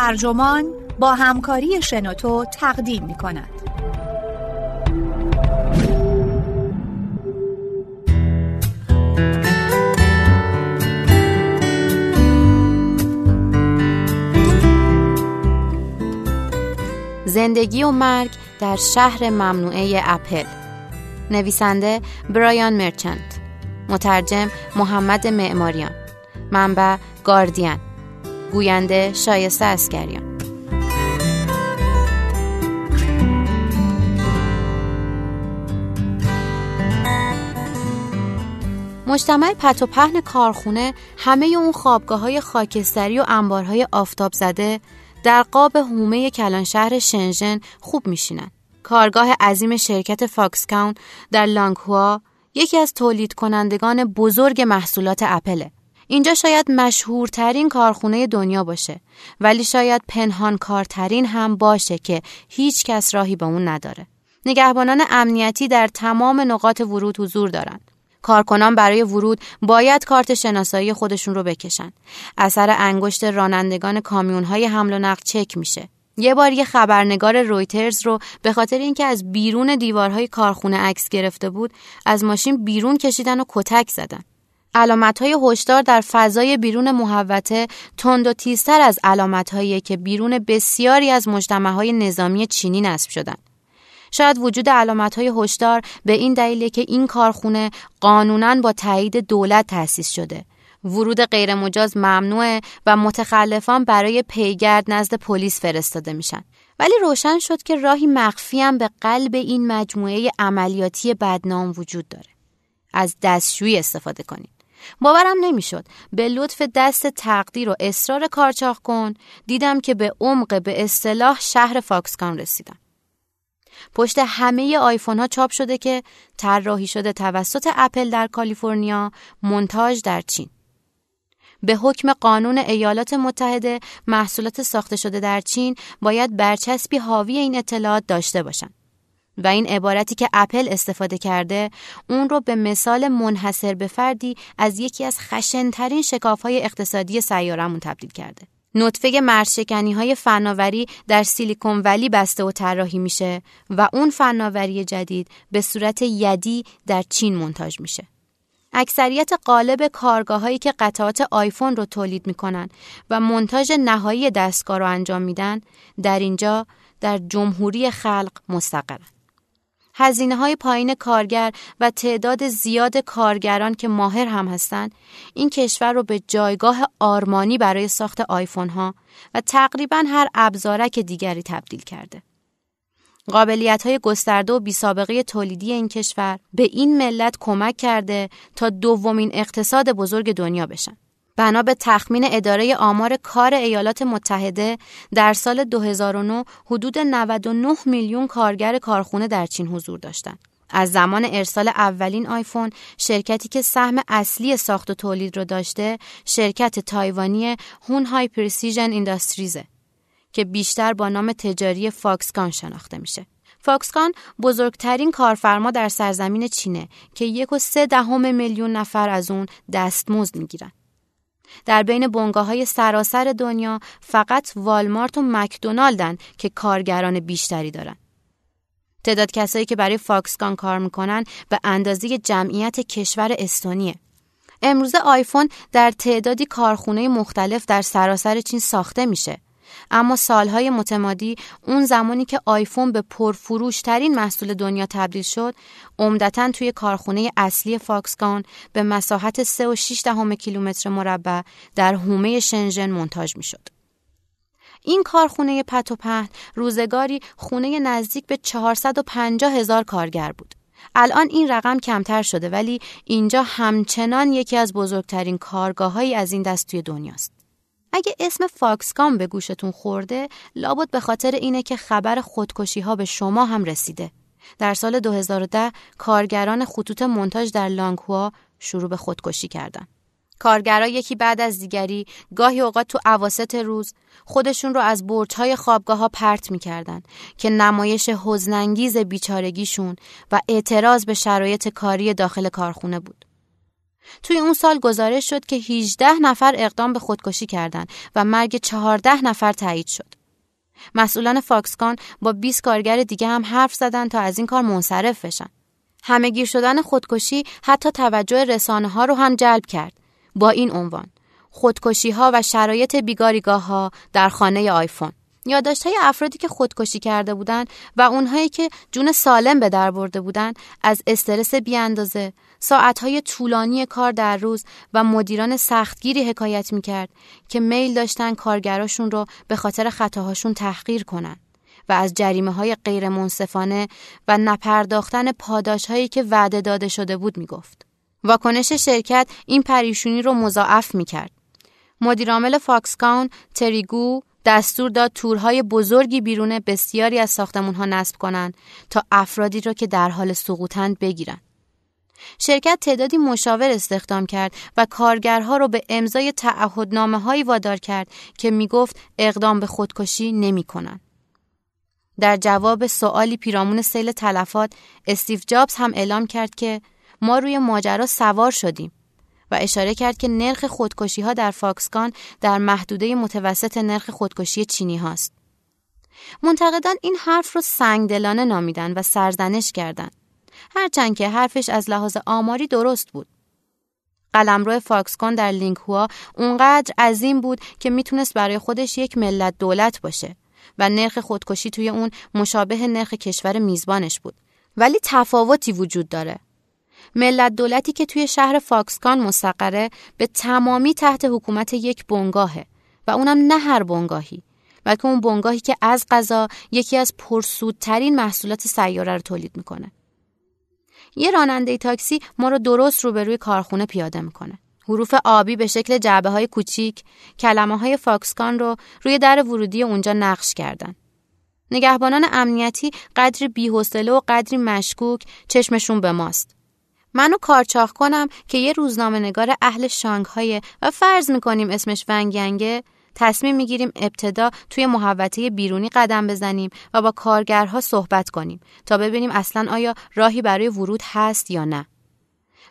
ترجمان با همکاری شنوتو تقدیم می کند. زندگی و مرگ در شهر ممنوعه اپل. نویسنده برایان مرچنت. مترجم محمد معماریان. منبع گاردین. گوینده شایسته اسکریان مجتمع پت و پهن کارخونه همه اون خوابگاه های خاکستری و انبارهای آفتاب زده در قاب هومه کلان شهر شنژن خوب میشینن. کارگاه عظیم شرکت فاکسکاون در لانگهوا یکی از تولید کنندگان بزرگ محصولات اپله. اینجا شاید مشهورترین کارخونه دنیا باشه ولی شاید پنهان کارترین هم باشه که هیچ کس راهی به اون نداره. نگهبانان امنیتی در تمام نقاط ورود حضور دارند. کارکنان برای ورود باید کارت شناسایی خودشون رو بکشن. اثر انگشت رانندگان کامیون های حمل و نقل چک میشه. یه بار یه خبرنگار رویترز رو به خاطر اینکه از بیرون دیوارهای کارخونه عکس گرفته بود از ماشین بیرون کشیدن و کتک زدن. علامت های هشدار در فضای بیرون محوطه تند و تیزتر از علامت که بیرون بسیاری از مجتمع های نظامی چینی نصب شدن. شاید وجود علامت های هشدار به این دلیله که این کارخونه قانونا با تایید دولت تأسیس شده. ورود غیرمجاز ممنوعه و متخلفان برای پیگرد نزد پلیس فرستاده میشن. ولی روشن شد که راهی مخفی هم به قلب این مجموعه عملیاتی بدنام وجود داره. از دستشویی استفاده کنید. باورم نمی‌شد به لطف دست تقدیر و اصرار کارچاخ کن دیدم که به عمق به اصطلاح شهر فاکسکان رسیدم. پشت همه آیفون ها چاپ شده که طراحی شده توسط اپل در کالیفرنیا، مونتاژ در چین. به حکم قانون ایالات متحده محصولات ساخته شده در چین باید برچسبی حاوی این اطلاعات داشته باشند. و این عبارتی که اپل استفاده کرده اون رو به مثال منحصر به فردی از یکی از خشنترین های اقتصادی سیارمون تبدیل کرده. نطفه مرشکنی های فناوری در سیلیکون ولی بسته و طراحی میشه و اون فناوری جدید به صورت یدی در چین منتاج میشه. اکثریت قالب کارگاه هایی که قطعات آیفون رو تولید می‌کنن و منتاج نهایی دستگاه رو انجام میدن در اینجا در جمهوری خلق مستقرن. هزینه های پایین کارگر و تعداد زیاد کارگران که ماهر هم هستند این کشور رو به جایگاه آرمانی برای ساخت آیفون ها و تقریبا هر ابزارک دیگری تبدیل کرده. قابلیت های گسترده و بی سابقه تولیدی این کشور به این ملت کمک کرده تا دومین اقتصاد بزرگ دنیا بشن. بنا به تخمین اداره آمار کار ایالات متحده در سال 2009 حدود 99 میلیون کارگر کارخونه در چین حضور داشتند. از زمان ارسال اولین آیفون شرکتی که سهم اصلی ساخت و تولید را داشته شرکت تایوانی Hon Hai Precision Industries ه که بیشتر با نام تجاری فاکسکان شناخته میشه. فاکسکان بزرگترین کارفرما در سرزمین چینه که یک و سه دهم میلیون نفر از اون دستمزد می‌گیرن. در بین بنگاه های سراسر دنیا فقط والمارت و مکدونالدن که کارگران بیشتری دارن. تعداد کسایی که برای فاکسکان کار می‌کنن به اندازه جمعیت کشور استونیه. امروزه آیفون در تعدادی کارخونه مختلف در سراسر چین ساخته میشه. اما سالهای متمادی اون زمانی که آیفون به پرفروش ترین محصول دنیا تبدیل شد عمدتا توی کارخونه اصلی فاکسکان به مساحت 3 و 6 دهم کیلومتر مربع در حومه شنژن مونتاژ می‌شد. این کارخونه پت و پهن روزگاری خونه نزدیک به 450 هزار کارگر بود. الان این رقم کمتر شده ولی اینجا همچنان یکی از بزرگترین کارگاههایی از این دست توی دنیاست. اگه اسم فاکسکان به گوشتون خورده لابد به خاطر اینه که خبر خودکشی ها به شما هم رسیده. در سال 2010 کارگران خطوط منتاج در لانگهوا شروع به خودکشی کردن. کارگرا یکی بعد از دیگری گاهی اوقات تو عواست روز خودشون رو از برج‌های خوابگاه ها پرت می‌کردن که نمایش حزنانگیز بیچارگیشون و اعتراض به شرایط کاری داخل کارخونه بود. توی اون سال گزارش شد که 18 نفر اقدام به خودکشی کردند و مرگ 14 نفر تایید شد. مسئولان فاکسکان با 20 کارگر دیگه هم حرف زدن تا از این کار منصرف بشن. همهگیر شدن خودکشی حتی توجه رسانه ها رو هم جلب کرد با این عنوان خودکشی ها و شرایط بیگاریگاه ها در خانه آیفون یادداشت های افرادی که خودکشی کرده بودند و اونهایی که جون سالم به در برده بودند از استرس بیاندازه ساعتهای طولانی کار در روز و مدیران سختگیری حکایت می‌کرد که میل داشتن کارگراشون رو به خاطر خطاهاشون تحقیر کنن و از جریمه های غیر منصفانه و نپرداختن پاداش هایی که وعده داده شده بود می‌گفت. واکنش شرکت این پریشونی رو مضاعف می‌کرد. مدیرعامل فاکسکاون تریگو دستور داد تورهای بزرگی بیرون بسیاری از ساختمون ها نصب کنند تا افرادی را که در حال سقوطند بگیرند. شرکت تعدادی مشاور استخدام کرد و کارگرها را به امضای تعهدنامه هایی وادار کرد که می‌گفت اقدام به خودکشی نمی کنن. در جواب سوالی پیرامون سیل تلفات استیو جابز هم اعلام کرد که ما روی ماجرا سوار شدیم و اشاره کرد که نرخ خودکشی ها در فاکسکان در محدوده متوسط نرخ خودکشی چینی هاست. منتقدان این حرف رو سنگدلانه نامیدن و سرزنش کردند. هرچند که حرفش از لحاظ آماری درست بود. قلمرو فاکسکان در لینکهوا اونقدر عظیم بود که می‌تونست برای خودش یک ملت دولت باشه و نرخ خودکشی توی اون مشابه نرخ کشور میزبانش بود. ولی تفاوتی وجود داره. ملت دولتی که توی شهر فاکسکان مستقره به تمامی تحت حکومت یک بنگاهه و اونم نه هر بنگاهی بلکه اون بنگاهی که از غذا یکی از پرسودترین محصولات سیاره رو تولید می‌کنه. یه راننده تاکسی ما رو درست روبروی کارخونه پیاده می‌کنه. حروف آبی به شکل جعبه های کوچیک کلمه های فاکسکان رو روی در ورودی اونجا نقش کردن. نگهبانان امنیتی قدری بیحوصله و قدری مشکوک چشمشون به ماست. منو کارچاخ کنم که یه روزنامه نگار اهل شانگهای و فرض می‌کنیم اسمش ونگنگه تصمیم می‌گیریم ابتدا توی محوطه بیرونی قدم بزنیم و با کارگرها صحبت کنیم تا ببینیم اصلا آیا راهی برای ورود هست یا نه.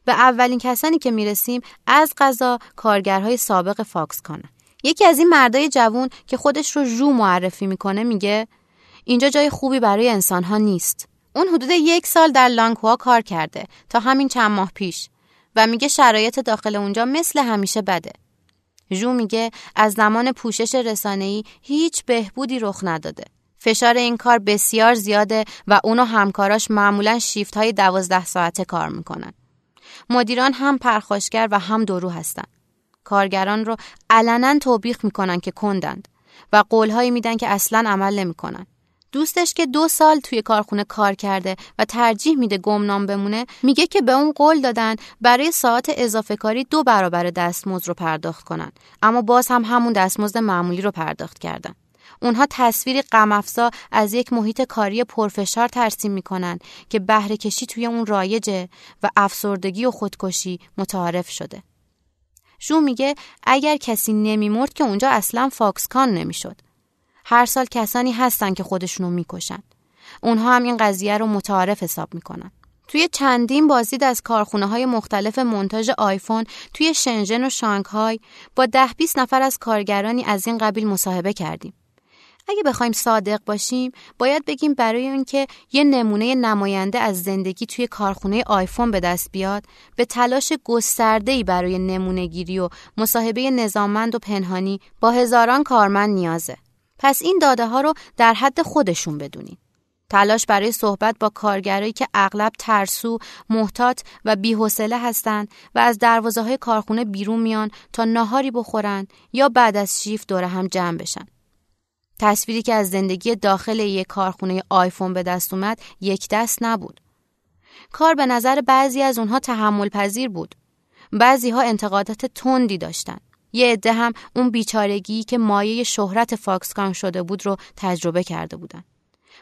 به اولین کسانی که می‌رسیم از غذا کارگرهای سابق فاکس کنن. یکی از این مردای جوون که خودش رو جو معرفی می‌کنه میگه اینجا جای خوبی برای انسانها نیست. اون حدود یک سال در لانکوا کار کرده تا همین چند ماه پیش و میگه شرایط داخل اونجا مثل همیشه بده. جو میگه از زمان پوشش رسانه‌ای هیچ بهبودی رخ نداده. فشار این کار بسیار زیاده و اون و همکاراش معمولا شیفت های دوازده ساعته کار می‌کنن. مدیران هم پرخاشگر و هم درو هستن. کارگران رو علنا توبیخ می‌کنن که کندند و قولهایی میدن که اصلا عمل نمی‌کنن. دوستش که دو سال توی کارخونه کار کرده و ترجیح میده گمنام بمونه میگه که به اون قول دادن برای ساعت اضافه کاری دو برابر دستمزد رو پرداخت کنن اما باز هم همون دستمزد معمولی رو پرداخت کردن اونها تصویری غم از یک محیط کاری پرفشار ترسیم می‌کنن که بهره کشی توی اون رایجه و افسردگی و خودکشی متعارف شده. شو میگه اگر کسی نمیمرد که اونجا اصلا فاکسکان نمی‌شد. هر سال کسانی هستن که خودشونو می‌کشن. اونها هم این قضیه رو متعارف حساب می‌کنن. توی چندین بازدید از کارخونه های مختلف منتاج آیفون توی شنژن و شانگهای با ده 20 نفر از کارگرانی از این قبیل مصاحبه کردیم. اگه بخوایم صادق باشیم باید بگیم برای اینکه یه نمونه نماینده از زندگی توی کارخونه آیفون به دست بیاد به تلاش گسترده‌ای برای نمونه گیری و مصاحبه نظاممند و پنهانی با هزاران کارمند نیازه پس این داده ها رو در حد خودشون بدونین. تلاش برای صحبت با کارگرایی که اغلب ترسو، محتاط و بیحوصله هستند و از دروازه های کارخونه بیرون میان تا ناهاری بخورن یا بعد از شیف دور هم جمع بشن. تصویری که از زندگی داخل یک کارخونه آیفون به دست اومد یک دست نبود. کار به نظر بعضی از اونها تحمل پذیر بود. بعضی ها انتقادات تندی داشتند. یه عده هم اون بیچارگی که مایه شهرت فاکسکان شده بود رو تجربه کرده بودن.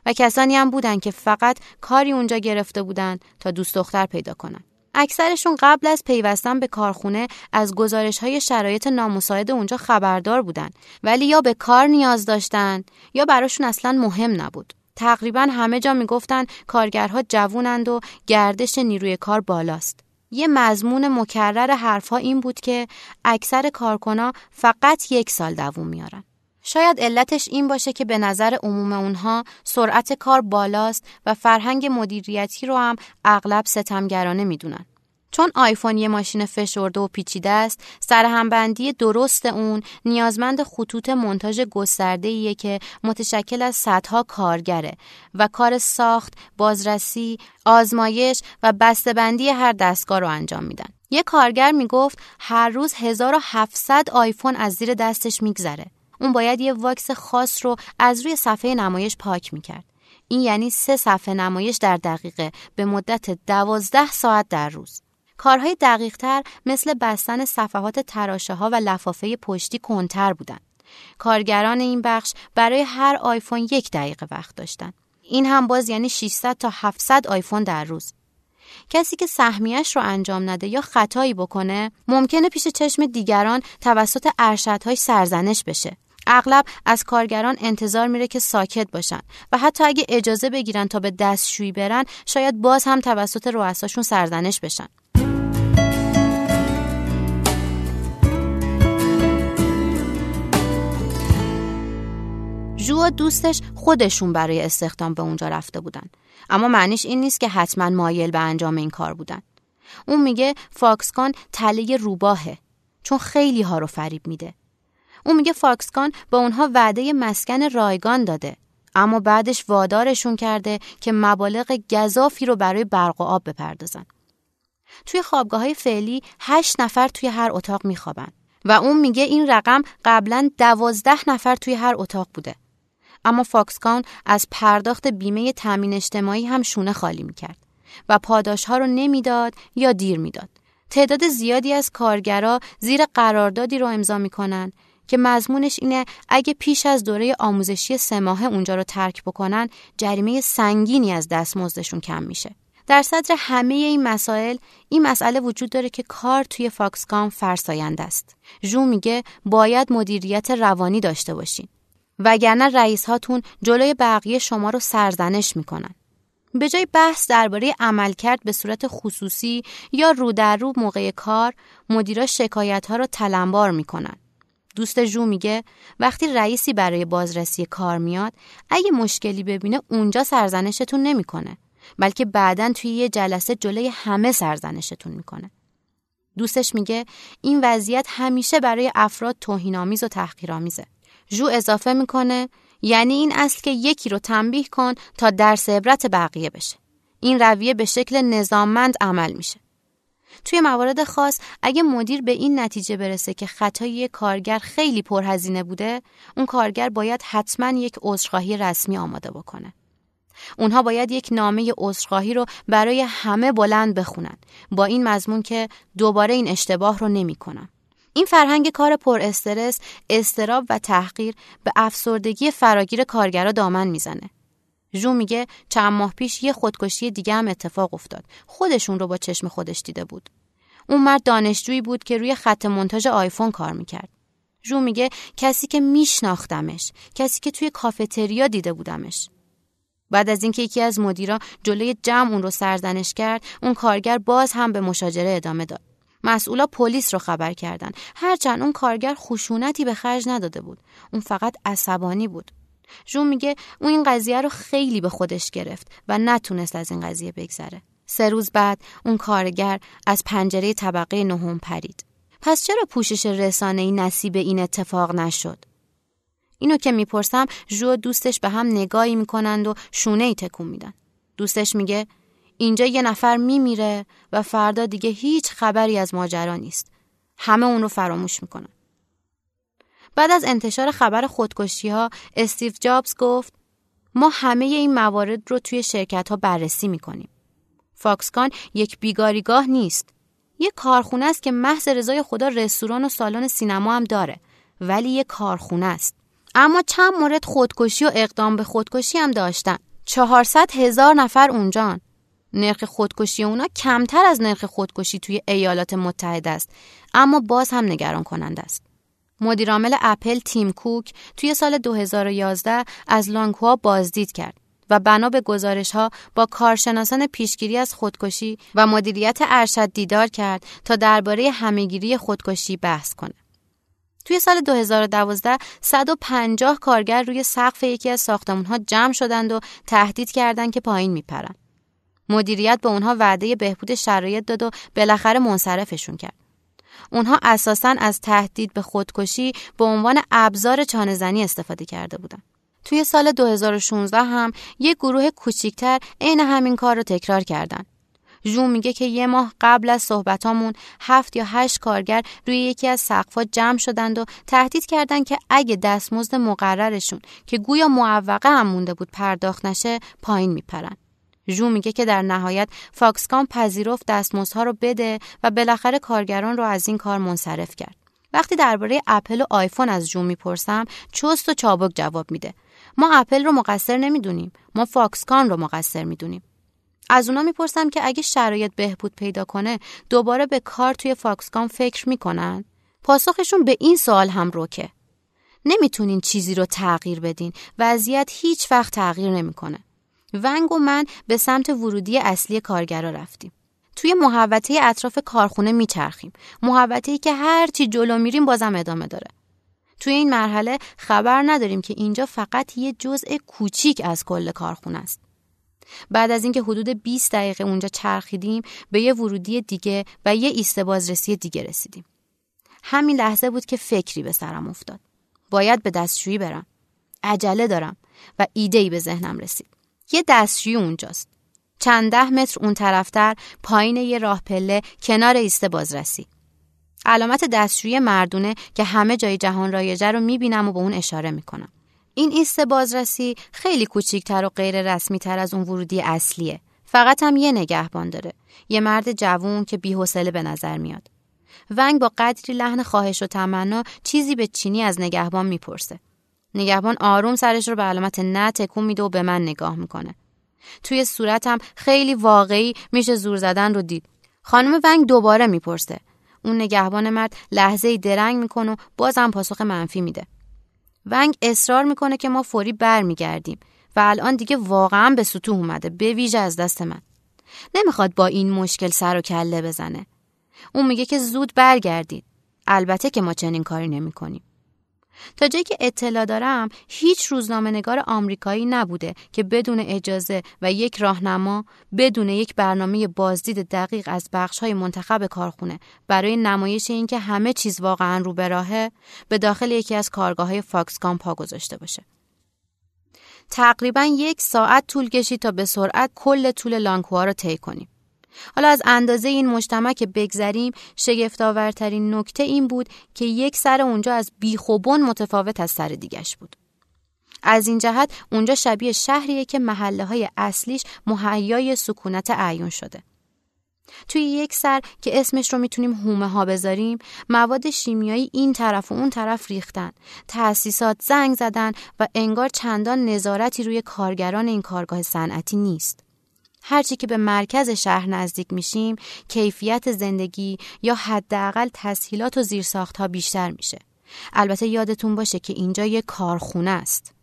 و کسانی هم بودن که فقط کاری اونجا گرفته بودن تا دوست دختر پیدا کنن. اکثرشون قبل از پیوستن به کارخونه از گزارش های شرایط نامساعد اونجا خبردار بودن ولی یا به کار نیاز داشتن یا براشون اصلا مهم نبود. تقریبا همه جا می‌گفتن کارگرها جوونند و گردش نیروی کار بالاست. یه مضمون مکرر حرفها این بود که اکثر کارکنا فقط یک سال دووم میارن. شاید علتش این باشه که به نظر عموم اونها سرعت کار بالاست و فرهنگ مدیریتی رو هم اغلب ستمگرانه می‌دونن. چون آیفون یه ماشین فشرده و پیچیده است، سرهمبندی درست اون نیازمند خطوط منتاژ گسترده ایه که متشکل از صدها کارگره و کار ساخت، بازرسی، آزمایش و بسته‌بندی هر دستگاه رو انجام میدن. یه کارگر می‌گفت هر روز 1700 آیفون از زیر دستش میگذره. اون باید یه واکس خاص رو از روی صفحه نمایش پاک می‌کرد. این یعنی سه صفحه نمایش در دقیقه به مدت دوازده ساعت در روز. کارهای دقیقتر مثل بستن صفحات تراشه ها و لفافه پشتی کنتر بودند. کارگران این بخش برای هر آیفون یک دقیقه وقت داشتند. این هم باز یعنی 600 تا 700 آیفون در روز. کسی که سهمیش رو انجام نده یا خطایی بکنه ممکنه پیش چشم دیگران توسط ارشدهای سرزنش بشه. اغلب از کارگران انتظار میره که ساکت باشن و حتی اگه اجازه بگیرن تا به دستشویی برن شاید باز هم توسط رؤساشون سرزنش بشن. جو و دوستش خودشون برای استخدام به اونجا رفته بودن. اما معنیش این نیست که حتما مایل به انجام این کار بودن. اون میگه فاکسکان تله روباهه چون خیلی ها رو فریب میده. اون میگه فاکسکان به اونها وعده مسکن رایگان داده اما بعدش وادارشون کرده که مبالغ گذافی رو برای برق و آب بپردازن. توی خوابگاه های فعلی هشت نفر توی هر اتاق میخوابن و اون میگه این رقم قبلا دوازده نفر توی هر اتاق بوده. اما فاکسکان از پرداخت بیمه تامین اجتماعی هم شونه خالی می‌کرد و پاداش ها رو نمی‌داد یا دیر می‌داد. تعداد زیادی از کارگرا زیر قراردادی رو امضا می‌کنن که مضمونش اینه اگه پیش از دوره آموزشی سه ماه اونجا رو ترک بکنن جریمه سنگینی از دستمزدشون کم میشه. در صدر همه این مسائل این مسئله وجود داره که کار توی فاکسکان فرساینده است. جو میگه باید مدیریت روانی داشته باشین. وگرنه رئیس هاتون جلوی بقیه شما رو سرزنش می‌کنن. به جای بحث درباره عملکرد به صورت خصوصی یا رو در رو موقع کار مدیرا شکایت ها رو تلمبار می‌کنن. دوست جو میگه وقتی رئیسی برای بازرسی کار میاد اگه مشکلی ببینه اونجا سرزنشتون نمی‌کنه بلکه بعدا توی یه جلسه جلوی همه سرزنشتون می‌کنه. دوستش میگه این وضعیت همیشه برای افراد توهینآمیز و تحقیرآمیزه. جو اضافه می‌کنه یعنی این اصل که یکی رو تنبیه کن تا درس عبرت بقیه بشه. این رویه به شکل نظاممند عمل میشه. توی موارد خاص اگه مدیر به این نتیجه برسه که خطای یک کارگر خیلی پرهزینه بوده اون کارگر باید حتما یک عذرخواهی رسمی آماده بکنه اونها باید یک نامه عذرخواهی رو برای همه بلند بخونن با این مضمون که دوباره این اشتباه رو نمی‌کنم این فرهنگ کار پر استرس، استراب و تحقیر به افسردگی فراگیر کارگرا دامن می‌زنه. جو میگه چند ماه پیش یه خودکشی دیگه هم اتفاق افتاد. خودشون رو با چشم خودش دیده بود. اون مرد دانشجویی بود که روی خط منتاژ آیفون کار می‌کرد. جو میگه کسی که میشناختمش، کسی که توی کافتریا دیده بودمش. بعد از اینکه یکی از مدیرا جلوی جمع اون رو سرزنش کرد، اون کارگر باز هم به مشاجره ادامه داد. مسئولا پلیس رو خبر کردن. هرچند اون کارگر خشونتی به خرج نداده بود. اون فقط عصبانی بود. جون میگه اون این قضیه رو خیلی به خودش گرفت و نتونست از این قضیه بگذره. سه روز بعد اون کارگر از پنجره طبقه نهم پرید. پس چرا پوشش رسانه ای نصیب این اتفاق نشد؟ اینو که می‌پرسم جو دوستش به هم نگاهی می‌کنند و شونه ای تکون میدن. دوستش میگه اینجا یه نفر میمیره و فردا دیگه هیچ خبری از ماجرا نیست. همه اون رو فراموش می‌کنن. بعد از انتشار خبر خودکشی ها استیو جابز گفت ما همه این موارد رو توی شرکت ها بررسی می‌کنیم. فاکسکان یک بیگاریگاه نیست. یه کارخونه است که محض رضای خدا رستوران و سالن سینما هم داره ولی یه کارخونه است. اما چند مورد خودکشی و اقدام به خودکشی هم داشتن. 400 هزار نفر اونجان. نرخ خودکشی اونا کمتر از نرخ خودکشی توی ایالات متحده است اما باز هم نگران کننده است. مدیرعامل اپل تیم کوک توی سال 2011 از لانگوا بازدید کرد. و بنا به گزارش ها با کارشناسان پیشگیری از خودکشی و مدیریت ارشد دیدار کرد تا درباره همهگیری خودکشی بحث کنه. توی سال 2012 150 کارگر روی سقف یکی از ساختمون ها جمع شدند و تهدید کردند که پایین میپرن. مدیریت به اونها وعده بهبود شرایط داد و بالاخره منصرفشون کرد. اونها اساساً از تهدید به خودکشی به عنوان ابزار چانهزنی استفاده کرده بودند. توی سال 2016 هم یک گروه کوچیکتر عین همین کار رو تکرار کردن. جو میگه که یه ماه قبل از صحبتامون هفت یا هشت کارگر روی یکی از سقفا جمع شدند و تهدید کردند که اگه دستمزد مقررشون که گویا معوقه هم مونده بود پرداخت نشه پایین میپرن. جو میگه که در نهایت فاکسکان پذیرفت دستمزدها رو بده و بالاخره کارگران رو از این کار منصرف کرد. وقتی درباره اپل و آیفون از جو می‌پرسم چست و چابک جواب میده. ما اپل رو مقصر نمی‌دونیم ما فاکسکان رو مقصر می‌دونیم. از اونا می‌پرسم که اگه شرایط بهبود پیدا کنه دوباره به کار توی فاکسکان فکر می‌کنن؟ پاسخشون به این سوال هم روکه نمی‌تونین چیزی رو تغییر بدین. وضعیت هیچ وقت تغییر نمی‌کنه. ونگ و من به سمت ورودی اصلی کارگرا رفتیم. توی محوطه اطراف کارخونه میچرخیم. محوطه ای که هرچی جلو میریم بازم ادامه داره. توی این مرحله خبر نداریم که اینجا فقط یه جزء کوچیک از کل کارخونه است. بعد از اینکه حدود 20 دقیقه اونجا چرخیدیم به یه ورودی دیگه و یه ایست بازرسی دیگه رسیدیم. همین لحظه بود که فکری به سرم افتاد. باید به دستشویی برم. عجله دارم و ایده ای به ذهنم رسید. یه دستشویی اونجاست. چند ده متر اون طرفتر پایین یه راه پله کنار ایست بازرسی. علامت دستشویی مردونه که همه جای جهان رایجه رو می‌بینم و به اون اشاره می‌کنم. این ایست بازرسی خیلی کوچیکتر و غیر رسمی تر از اون ورودی اصلیه. فقط هم یه نگهبان داره. یه مرد جوون که بی‌حوصله به نظر میاد. ونگ با قدری لحن خواهش و تمنا چیزی به چینی از نگهبان می‌پرسه. نگهبان آروم سرش رو به علامت نه تکون میده و به من نگاه می‌کنه. توی صورتم خیلی واقعی میشه زور زدن رو دید. خانم ونگ دوباره می‌پرسه. اون نگهبان مرد لحظه درنگ می‌کنه و بازم پاسخ منفی میده. ونگ اصرار می‌کنه که ما فوری برمیگردیم و الان دیگه واقعا به سطوح اومده به ویژه از دست من. نمی‌خواد با این مشکل سر و کله بزنه. اون میگه که زود برگردید. البته که ما چنین کاری نمی‌کنیم. تا جایی که اطلاع دارم هیچ روزنامه نگار آمریکایی نبوده که بدون اجازه و یک راهنما بدون یک برنامه بازدید دقیق از بخش های منتخب کارخونه برای نمایش اینکه همه چیز واقعا رو به راهه به داخل یکی از کارگاه های فاکسکام پا گذاشته باشه. تقریبا یک ساعت طول کشید تا به سرعت کل طول لانکوها رو طی کنیم. حالا از اندازه این مجتمع که بگذریم شگفتآورترین نکته این بود که یک سر اونجا از بیخوبون متفاوت از سر دیگش بود. از این جهت اونجا شبیه شهریه که محله های اصلیش مهیای سکونت اعیون شده. توی یک سر که اسمش رو می‌تونیم هومه ها بذاریم مواد شیمیایی این طرف و اون طرف ریختن تأسیسات زنگ زدن و انگار چندان نظارتی روی کارگران این کارگاه صنعتی نیست هرچی که به مرکز شهر نزدیک میشیم کیفیت زندگی یا حداقل تسهیلات و زیرساخت ها بیشتر میشه. البته یادتون باشه که اینجا یه کارخونه است.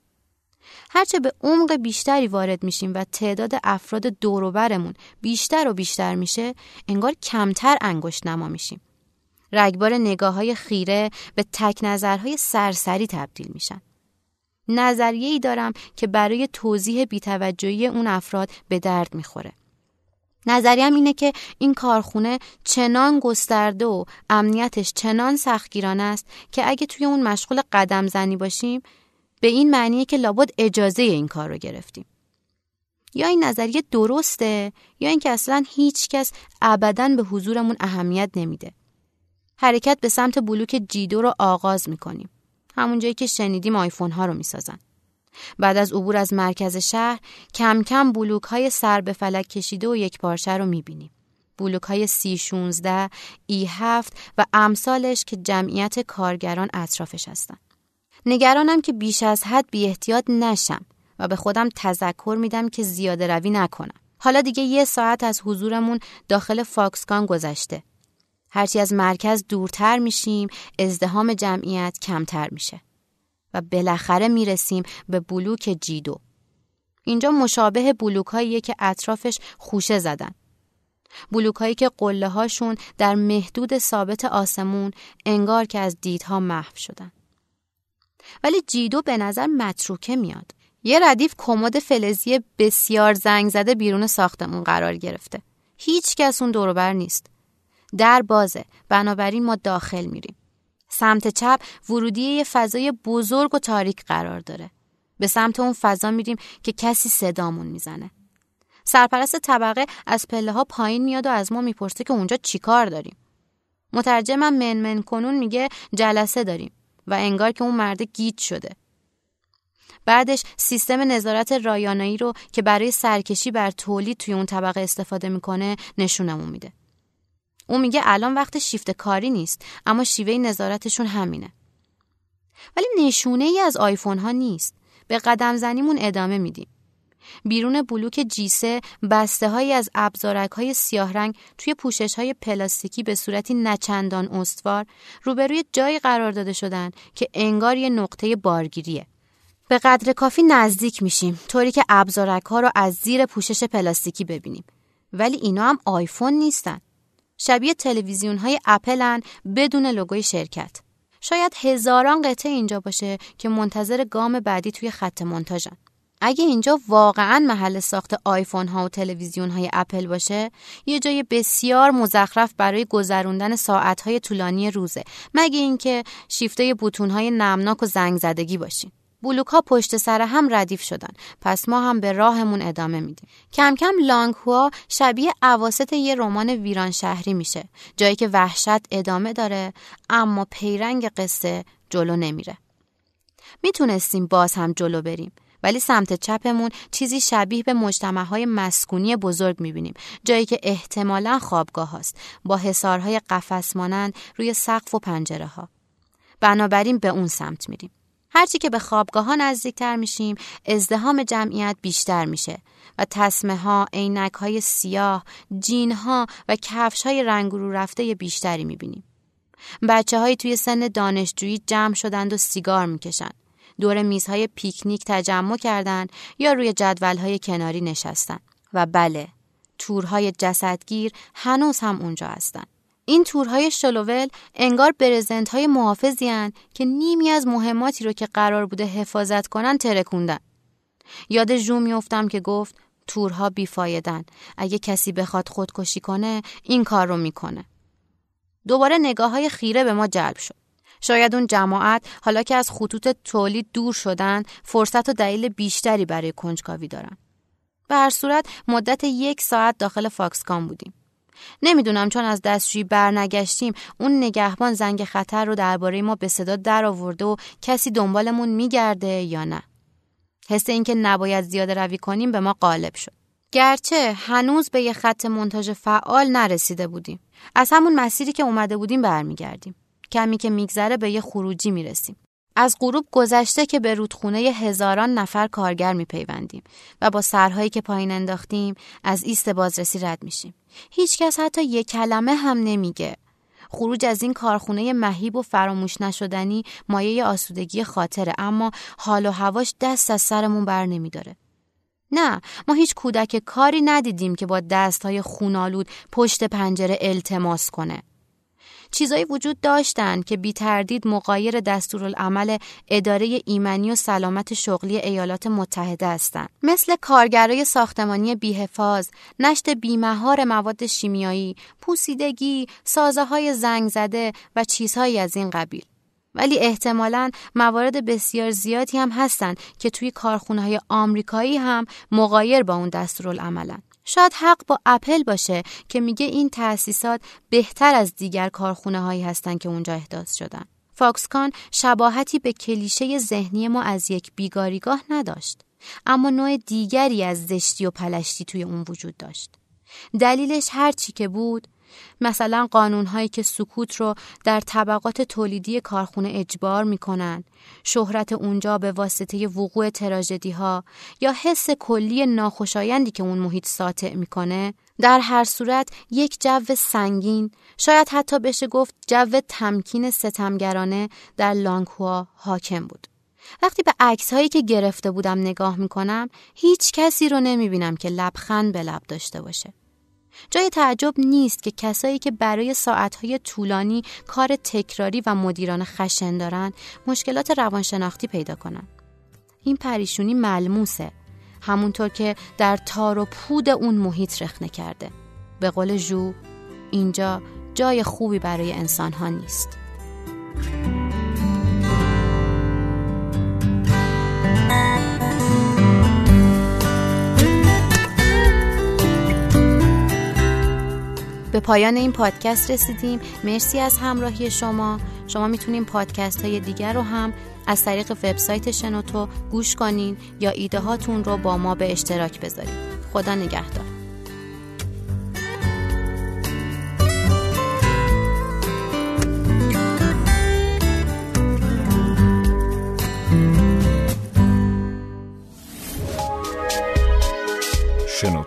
هرچه به عمق بیشتری وارد میشیم و تعداد افراد دوروبرمون بیشتر و بیشتر میشه انگار کمتر انگشت نما میشیم. رگبار نگاه های خیره به تک نظرهای سرسری تبدیل میشن. نظریه ای دارم که برای توضیح بیتوجهی اون افراد به درد می‌خوره. نظریم اینه که این کارخونه چنان گسترده و امنیتش چنان سختگیرانه است که اگه توی اون مشغول قدم زنی باشیم به این معنیه که لابد اجازه این کار رو گرفتیم. یا این نظریه درسته یا اینکه اصلا هیچ کس ابدا به حضورمون اهمیت نمیده. حرکت به سمت بلوک جیدو رو آغاز می‌کنیم. همون جایی که شنیدیم آیفون ها رو می‌سازن. بعد از عبور از مرکز شهر کم کم بلوک های سر به فلک کشیده و یک پارچه رو می‌بینیم. بلوک های سی شونزده، ای هفت و امثالش که جمعیت کارگران اطرافش هستن. نگرانم که بیش از حد بی احتیاط نشم و به خودم تذکر میدم که زیاده روی نکنم. حالا دیگه یه ساعت از حضورمون داخل فاکسکان گذشته. هرچی از مرکز دورتر میشیم ازدهام جمعیت کمتر میشه و بالاخره می‌رسیم به بلوک جیدو اینجا مشابه بلوک که اطرافش خوشه زدن. بلوک هایی که قله هاشون در محدود ثابت آسمون انگار که از دیدها محو شدن. ولی جیدو به نظر متروکه میاد. یه ردیف کمد فلزی بسیار زنگ زده بیرون ساختمون قرار گرفته. هیچ کس اون دوروبر نیست. در بازه بنابراین ما داخل میریم. سمت چپ ورودی یه فضای بزرگ و تاریک قرار داره. به سمت اون فضا میریم که کسی صدامون می‌زنه. سرپرست طبقه از پله ها پایین میاد و از ما می‌پرسه که اونجا چیکار داریم. مترجمم منمن کنون میگه جلسه داریم و انگار که اون مرد گیج شده. بعدش سیستم نظارت رایانایی رو که برای سرکشی بر تولید توی اون طبقه استفاده می‌کنه نشونمون میده. اون میگه الان وقت شیفت کاری نیست اما شیوه نظارتشون همینه. ولی نشونه ای از آیفون ها نیست. به قدم زنیمون ادامه میدیم. بیرون بلوک جیسه بسته هایی از ابزارک های سیاه رنگ توی پوشش های پلاستیکی به صورتی نچندان استوار روبروی جایی قرار داده شدن که انگار یه نقطه بارگیریه. به قدر کافی نزدیک میشیم طوری که ابزارک ها رو از زیر پوشش پلاستیکی ببینیم. ولی اینا هم آیفون نیستن. شبیه تلویزیون های اپلن بدون لوگوی شرکت. شاید هزاران قطعه اینجا باشه که منتظر گام بعدی توی خط منتاجن. اگه اینجا واقعا محل ساخت آیفون ها و تلویزیون های اپل باشه یه جای بسیار مزخرف برای گذروندن ساعت های طولانی روزه مگه اینکه شیفته بوتون های نمناک و زنگ زدگی باشین بلوک ها پشت سر هم ردیف شدن. پس ما هم به راهمون ادامه میدیم. کم کم لانگ هوا شبیه عواست یه رمان ویران شهری میشه. جایی که وحشت ادامه داره اما پیرنگ قصه جلو نمیره. می‌تونستیم باز هم جلو بریم ولی سمت چپمون چیزی شبیه به مجتمع های مسکونی بزرگ می‌بینیم. جایی که احتمالا خوابگاه هاست. با حسارهای قفس مانند روی سقف و پنجره ها بنابراین به اون سمت میریم. هرچی که به خوابگاه ها نزدیکتر میشیم ازدهام جمعیت بیشتر میشه و تسمه ها، عینک های سیاه، جین ها و کفش های رنگ رو رفته بیشتری می‌بینیم. بچه های توی سن دانشجویی جمع شدند و سیگار می‌کشند. دور میزهای پیکنیک تجمع کردند یا روی جدولهای کناری نشستن و بله تورهای جسدگیر هنوز هم اونجا هستند. این تورهای شلوول انگار برزنت های محافظی هن که نیمی از مهماتی رو که قرار بوده حفاظت کنن ترکوندن. یاد جو میافتم که گفت تورها بیفایدن. اگه کسی بخواد خودکشی کنه این کار رو می‌کنه. دوباره نگاه های خیره به ما جلب شد. شاید اون جماعت حالا که از خطوط تولید دور شدن فرصت و دلیل بیشتری برای کنجکاوی دارن. به هر صورت مدت یک ساعت داخل فاکسکان بودیم. نمی‌دونم چون از دستشویی برنگشتیم اون نگهبان زنگ خطر رو درباره ما به صدا در آورده و کسی دنبالمون میگرده یا نه. حس اینکه نباید زیاده روی کنیم به ما غالب شد. گرچه هنوز به یه خط منتاج فعال نرسیده بودیم. از همون مسیری که اومده بودیم برمیگردیم. کمی که میگذره به یه خروجی می‌رسیم. از غروب گذشته که به رودخونه هزاران نفر کارگر میپیوندیم و با سرهایی که پایین انداختیم از ایست بازرسی رد میشیم. هیچکس حتی یک کلمه هم نمیگه. خروج از این کارخونه مهیب و فراموش نشدنی مایه آسودگی خاطره اما حال و هواش دست از سرمون بر نمیداره. نه ما هیچ کودک کاری ندیدیم که با دستهای خونالود پشت پنجره التماس کنه. چیزایی وجود داشتند که بی تردید مقایر دستورالعمل اداره ایمنی و سلامت شغلی ایالات متحده هستند مثل کارگرای ساختمانی بیحفاظ نشت بیمهار مواد شیمیایی پوسیدگی سازه های زنگ زده و چیزهایی از این قبیل. ولی احتمالا موارد بسیار زیادی هم هستند که توی کارخونه های آمریکایی هم مقایر با اون دستورالعملن. شاید حق با اپل باشه که میگه این تأسیسات بهتر از دیگر کارخونه هایی هستن که اونجا احداث شدن. فاکسکان شباهتی به کلیشه ذهنی ما از یک بیگاریگاه نداشت. اما نوع دیگری از زشتی و پلشتی توی اون وجود داشت. دلیلش هر چی که بود مثلا قانون هایی که سکوت رو در طبقات تولیدی کارخونه اجبار می‌کنن شهرت اونجا به واسطه وقوع تراژدی ها یا حس کلی ناخوشایندی که اون محیط ساطع می‌کنه در هر صورت یک جو سنگین شاید حتی بشه گفت جو تمکین ستمگرانه در لانگهوا حاکم بود وقتی به عکس هایی که گرفته بودم نگاه می‌کنم هیچ کسی رو نمی‌بینم که لبخند به لب داشته باشه. جای تعجب نیست که کسایی که برای ساعتهای طولانی کار تکراری و مدیران خشن دارن مشکلات روانشناختی پیدا کنن. این پریشونی ملموسه همونطور که در تار و پود اون محیط رخنه کرده. به قول جو اینجا جای خوبی برای انسان ها نیست. پایان این پادکست رسیدیم. مرسی از همراهی شما. شما می‌تونین پادکست های دیگر رو هم از طریق وبسایت شنوتو گوش کنین یا ایده هاتون رو با ما به اشتراک بذارید خدا نگهدار.